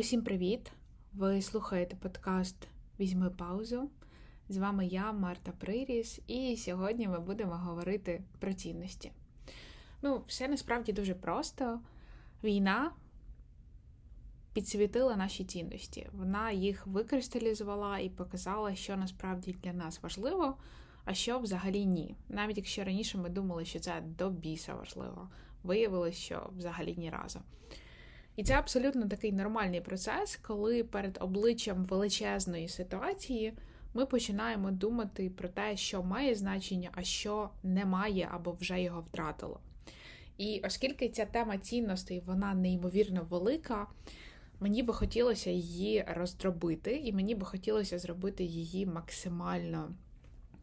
Усім привіт! Ви слухаєте подкаст Візьми паузу. З вами я, Марта Приріс, і сьогодні ми будемо говорити про цінності. Ну, все насправді дуже просто. Війна підсвітила наші цінності. Вона їх викристалізувала і показала, що насправді для нас важливо, а що взагалі ні. Навіть якщо раніше ми думали, що це до біса важливо, виявилось, що взагалі ні разу. І це абсолютно такий нормальний процес, коли перед обличчям величезної ситуації ми починаємо думати про те, що має значення, а що не має або вже його втратило. І оскільки ця тема цінностей вона неймовірно велика, мені би хотілося її роздробити, і мені би хотілося зробити її максимально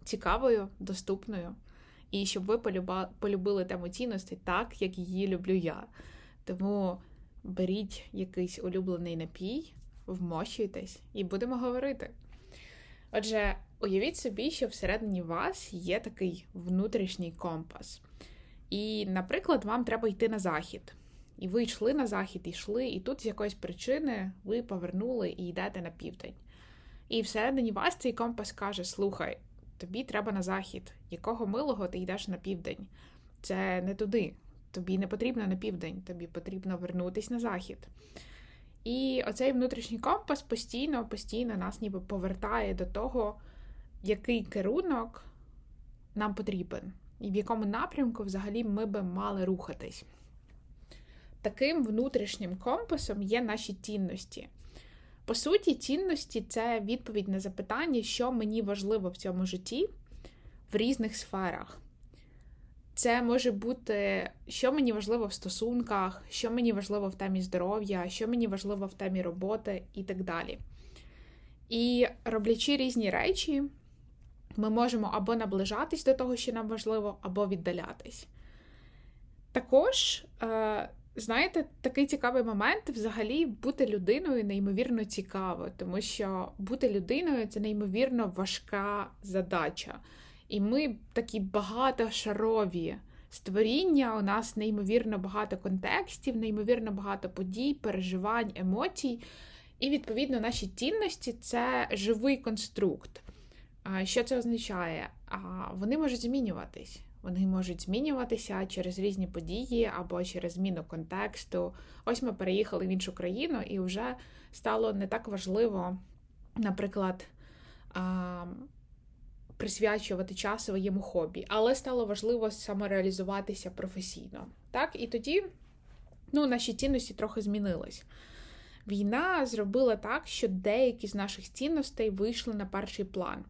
цікавою, доступною, і щоб ви полюбили тему цінностей так, як її люблю я. Тому беріть якийсь улюблений напій, вмощуйтесь і будемо говорити. Отже, уявіть собі, що всередині вас є такий внутрішній компас. І, наприклад, вам треба йти на захід. І ви йшли на захід, йшли, і тут з якоїсь причини ви повернули і йдете на південь. І всередині вас цей компас каже: Слухай, тобі треба на захід, якого милого ти йдеш на південь. Це не туди, тобі не потрібно на південь, тобі потрібно вернутися на захід. І оцей внутрішній компас постійно, постійно нас ніби повертає до того, який керунок нам потрібен, і в якому напрямку взагалі ми би мали рухатись. Таким внутрішнім компасом є наші цінності. По суті, цінності це відповідь на запитання, що мені важливо в цьому житті в різних сферах. Це може бути, що мені важливо в стосунках, що мені важливо в темі здоров'я, що мені важливо в темі роботи і так далі. І роблячи різні речі, ми можемо або наближатись до того, що нам важливо, або віддалятись. Також, е, знаєте, такий цікавий момент взагалі бути людиною неймовірно цікаво, тому що бути людиною це неймовірно важка задача. І ми такі багатошарові створіння. У нас неймовірно багато контекстів, неймовірно багато подій, переживань, емоцій. І, відповідно, наші цінності це живий конструкт. Що це означає? Вони можуть змінюватись. Вони можуть змінюватися через різні події або через зміну контексту. Ось ми переїхали в іншу країну, і вже стало не так важливо, наприклад, присвячувати час своєму хобі, але стало важливо самореалізуватися професійно. Так, і тоді ну, наші цінності трохи змінились. Війна зробила так, що деякі з наших цінностей вийшли на перший план.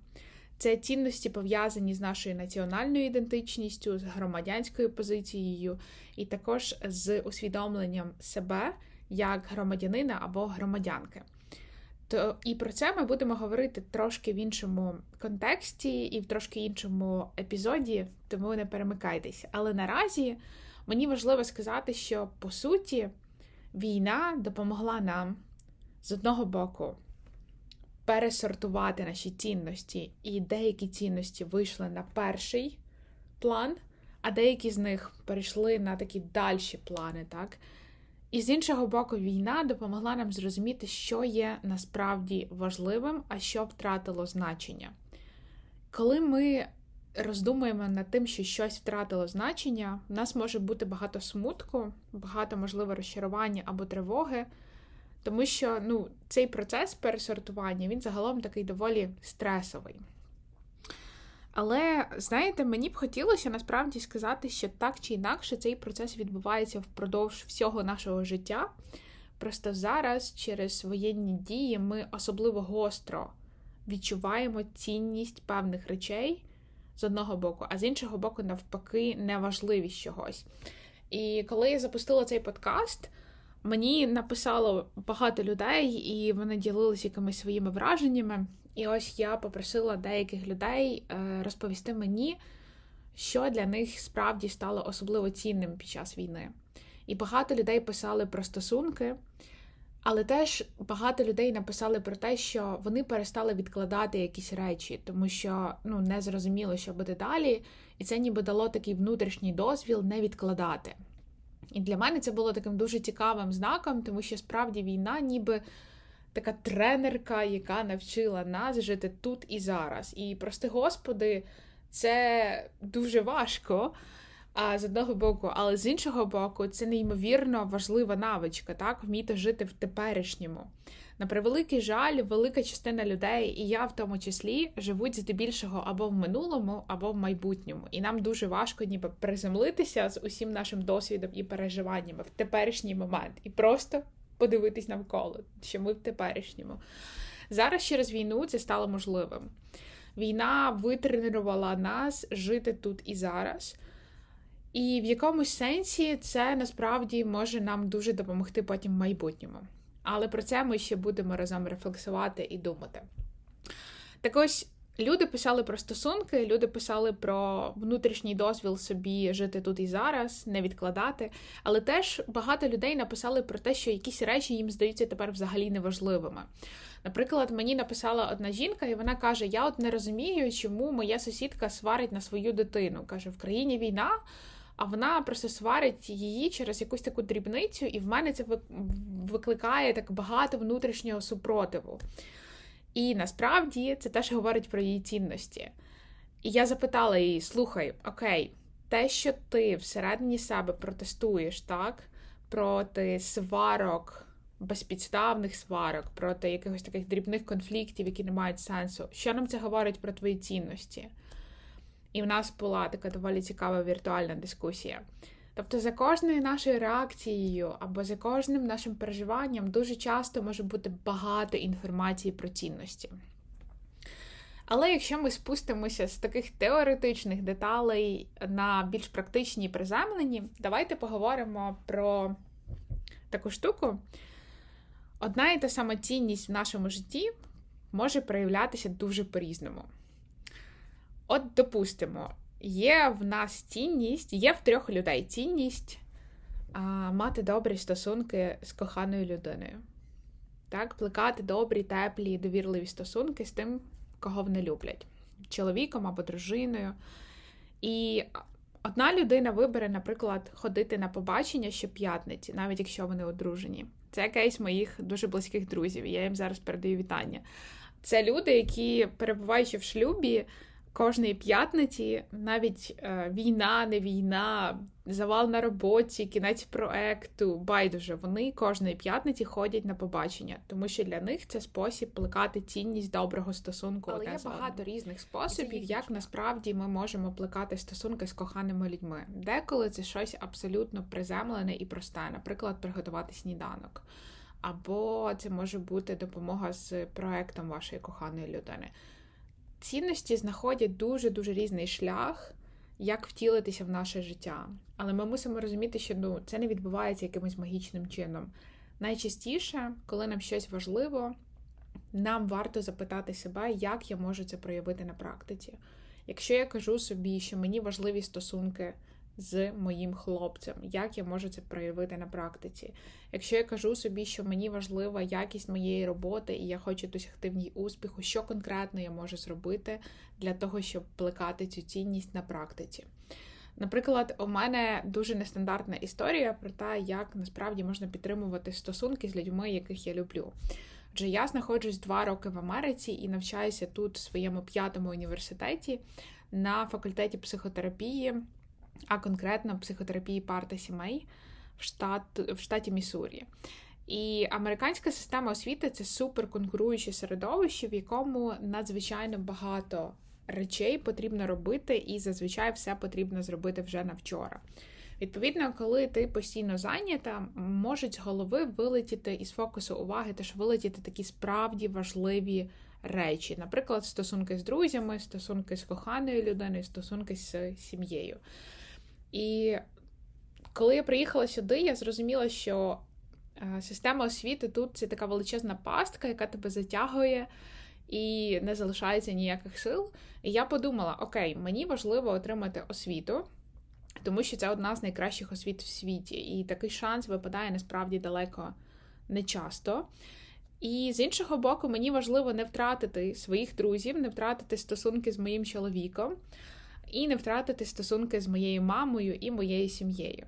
Це цінності пов'язані з нашою національною ідентичністю, з громадянською позицією, і також з усвідомленням себе як громадянина або громадянки. То і про це ми будемо говорити трошки в іншому контексті і в трошки іншому епізоді, тому не перемикайтеся. Але наразі мені важливо сказати, що по суті війна допомогла нам з одного боку пересортувати наші цінності, і деякі цінності вийшли на перший план, а деякі з них перейшли на такі дальші плани, так? І з іншого боку, війна допомогла нам зрозуміти, що є насправді важливим, а що втратило значення. Коли ми роздумуємо над тим, що щось втратило значення, в нас може бути багато смутку, багато, можливо, розчарування або тривоги, тому що ну, цей процес пересортування він загалом такий доволі стресовий. Але, знаєте, мені б хотілося насправді сказати, що так чи інакше цей процес відбувається впродовж всього нашого життя. Просто зараз, через воєнні дії, ми особливо гостро відчуваємо цінність певних речей з одного боку, а з іншого боку, навпаки, неважливість чогось. І коли я запустила цей подкаст, мені написало багато людей, і вони ділилися якимись своїми враженнями. І ось я попросила деяких людей е, розповісти мені, що для них справді стало особливо цінним під час війни. І багато людей писали про стосунки, але теж багато людей написали про те, що вони перестали відкладати якісь речі, тому що ну, не зрозуміло, що буде далі, і це ніби дало такий внутрішній дозвіл не відкладати. І для мене це було таким дуже цікавим знаком, тому що справді війна, ніби така тренерка, яка навчила нас жити тут і зараз. І прости господи, це дуже важко. А з одного боку, але з іншого боку, це неймовірно важлива навичка, так вміти жити в теперішньому. На превеликий жаль, велика частина людей, і я в тому числі, живуть здебільшого або в минулому, або в майбутньому. І нам дуже важко ніби приземлитися з усім нашим досвідом і переживаннями в теперішній момент і просто подивитись навколо, що ми в теперішньому. Зараз через війну це стало можливим. Війна витренувала нас жити тут і зараз. І в якомусь сенсі це насправді може нам дуже допомогти потім в майбутньому. Але про це ми ще будемо разом рефлексувати і думати. Так ось люди писали про стосунки, люди писали про внутрішній дозвіл собі жити тут і зараз, не відкладати. Але теж багато людей написали про те, що якісь речі їм здаються тепер взагалі неважливими. Наприклад, мені написала одна жінка, і вона каже: Я от не розумію, чому моя сусідка сварить на свою дитину. Каже, в країні війна а вона просто сварить її через якусь таку дрібницю, і в мене це викликає так багато внутрішнього супротиву. І насправді це теж говорить про її цінності. І я запитала її: слухай, окей, те, що ти всередині себе протестуєш, так, проти сварок. Безпідставних сварок, проти якихось таких дрібних конфліктів, які не мають сенсу. Що нам це говорить про твої цінності? І в нас була така доволі цікава віртуальна дискусія. Тобто, за кожною нашою реакцією або за кожним нашим переживанням дуже часто може бути багато інформації про цінності. Але якщо ми спустимося з таких теоретичних деталей на більш практичні приземлені, давайте поговоримо про таку штуку. Одна і та сама цінність в нашому житті може проявлятися дуже по-різному. От, допустимо, є в нас цінність, є в трьох людей цінність а, мати добрі стосунки з коханою людиною. Так, Плекати добрі, теплі, довірливі стосунки з тим, кого вони люблять, чоловіком або дружиною. І одна людина вибере, наприклад, ходити на побачення щоп'ятниці, навіть якщо вони одружені. Це кейс моїх дуже близьких друзів. Я їм зараз передаю вітання. Це люди, які, перебуваючи в шлюбі, кожної п'ятниці, навіть е, війна, не війна, завал на роботі, кінець проекту, байдуже, вони кожної п'ятниці ходять на побачення, тому що для них це спосіб плекати цінність доброго стосунку. Але є багато різних способів, як насправді ми можемо плекати стосунки з коханими людьми. Деколи це щось абсолютно приземлене і просте, наприклад, приготувати сніданок. Або це може бути допомога з проектом вашої коханої людини цінності знаходять дуже-дуже різний шлях, як втілитися в наше життя. Але ми мусимо розуміти, що ну, це не відбувається якимось магічним чином. Найчастіше, коли нам щось важливо, нам варто запитати себе, як я можу це проявити на практиці. Якщо я кажу собі, що мені важливі стосунки з моїм хлопцем, як я можу це проявити на практиці. Якщо я кажу собі, що мені важлива якість моєї роботи, і я хочу досягти в ній успіху, що конкретно я можу зробити для того, щоб плекати цю цінність на практиці. Наприклад, у мене дуже нестандартна історія про те, як насправді можна підтримувати стосунки з людьми, яких я люблю. Адже я знаходжусь два роки в Америці і навчаюся тут в своєму п'ятому університеті на факультеті психотерапії а конкретно психотерапії пар та сімей в, штат, в штаті Міссурі. І американська система освіти це суперконкуруюче середовище, в якому надзвичайно багато речей потрібно робити, і зазвичай все потрібно зробити вже на вчора. Відповідно, коли ти постійно зайнята, можуть з голови вилетіти із фокусу уваги, теж вилетіти такі справді важливі речі, наприклад, стосунки з друзями, стосунки з коханою людиною, стосунки з сім'єю. І коли я приїхала сюди, я зрозуміла, що е, система освіти тут це така величезна пастка, яка тебе затягує і не залишається ніяких сил. І я подумала: окей, мені важливо отримати освіту. Тому що це одна з найкращих освіт в світі, і такий шанс випадає насправді далеко не часто. І з іншого боку, мені важливо не втратити своїх друзів, не втратити стосунки з моїм чоловіком і не втратити стосунки з моєю мамою і моєю сім'єю.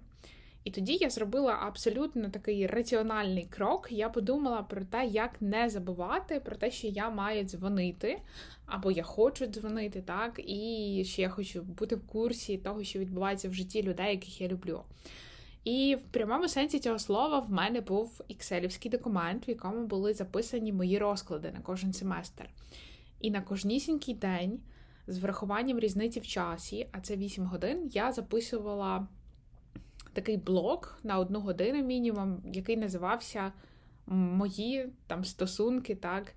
І тоді я зробила абсолютно такий раціональний крок. Я подумала про те, як не забувати про те, що я маю дзвонити, або я хочу дзвонити, так, і що я хочу бути в курсі того, що відбувається в житті людей, яких я люблю. І в прямому сенсі цього слова в мене був екселівський документ, в якому були записані мої розклади на кожен семестр. І на кожнісінький день, з врахуванням різниці в часі, а це 8 годин, я записувала такий блок на одну годину мінімум, який називався Мої там стосунки, так,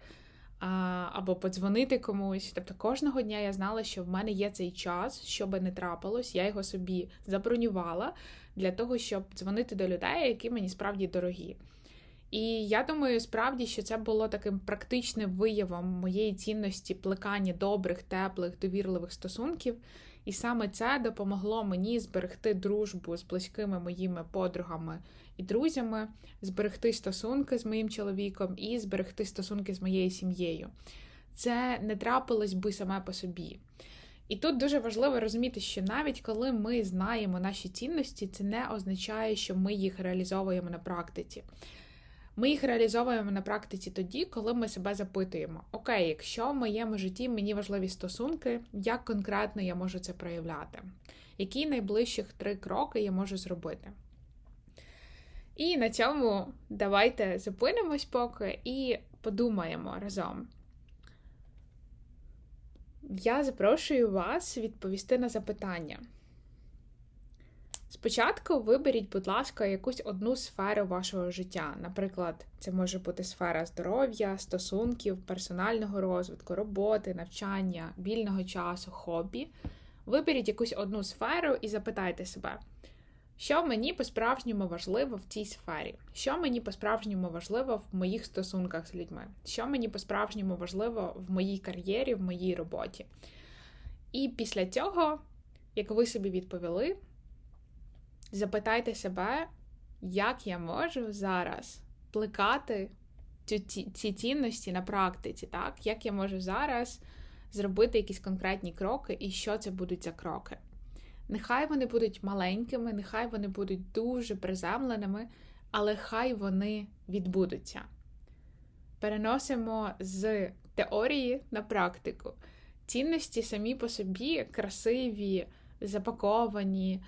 або подзвонити комусь. Тобто кожного дня я знала, що в мене є цей час, що би не трапилось, я його собі забронювала для того, щоб дзвонити до людей, які мені справді дорогі. І я думаю, справді, що це було таким практичним виявом моєї цінності плекання добрих, теплих, довірливих стосунків. І саме це допомогло мені зберегти дружбу з близькими моїми подругами і друзями, зберегти стосунки з моїм чоловіком і зберегти стосунки з моєю сім'єю. Це не трапилось би саме по собі. І тут дуже важливо розуміти, що навіть коли ми знаємо наші цінності, це не означає, що ми їх реалізовуємо на практиці. Ми їх реалізовуємо на практиці тоді, коли ми себе запитуємо: Окей, якщо в моєму житті мені важливі стосунки, як конкретно я можу це проявляти? Які найближчих три кроки я можу зробити? І на цьому давайте зупинимось поки і подумаємо разом. Я запрошую вас відповісти на запитання. Спочатку виберіть, будь ласка, якусь одну сферу вашого життя. Наприклад, це може бути сфера здоров'я, стосунків, персонального розвитку, роботи, навчання, вільного часу, хобі. Виберіть якусь одну сферу і запитайте себе, що мені по-справжньому важливо в цій сфері, що мені по-справжньому важливо в моїх стосунках з людьми, що мені по-справжньому важливо в моїй кар'єрі, в моїй роботі. І після цього, як ви собі відповіли, запитайте себе, як я можу зараз плекати ці, ці цінності на практиці, так? Як я можу зараз зробити якісь конкретні кроки, і що це будуть за кроки? Нехай вони будуть маленькими, нехай вони будуть дуже приземленими, але хай вони відбудуться. Переносимо з теорії на практику. Цінності самі по собі красиві, запаковані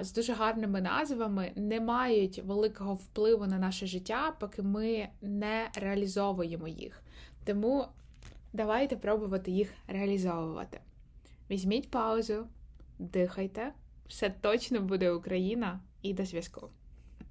з дуже гарними назвами не мають великого впливу на наше життя, поки ми не реалізовуємо їх. Тому давайте пробувати їх реалізовувати. Візьміть паузу, дихайте, все точно буде Україна і до зв'язку.